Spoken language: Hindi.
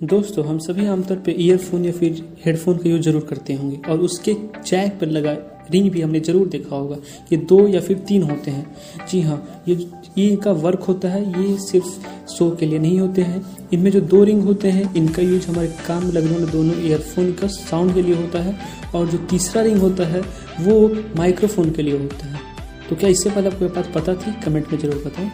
दोस्तों, हम सभी आमतौर पे ईयरफोन या फिर हेडफोन का यूज़ ज़रूर करते होंगे और उसके जैक पर लगा रिंग भी हमने ज़रूर देखा होगा ये दो या फिर तीन होते हैं। जी हाँ ये ये इनका वर्क होता है, ये सिर्फ़ शो के लिए नहीं होते हैं। इनमें जो दो रिंग होते हैं, इनका यूज़ हमारे काम में लगने वाले दोनों ईयरफोन का साउंड के लिए होता है और जो तीसरा रिंग होता है, वो माइक्रोफोन के लिए होता है। तो क्या इससे पहले आपको पास बात पता थी? कमेंट में ज़रूर बताएँ।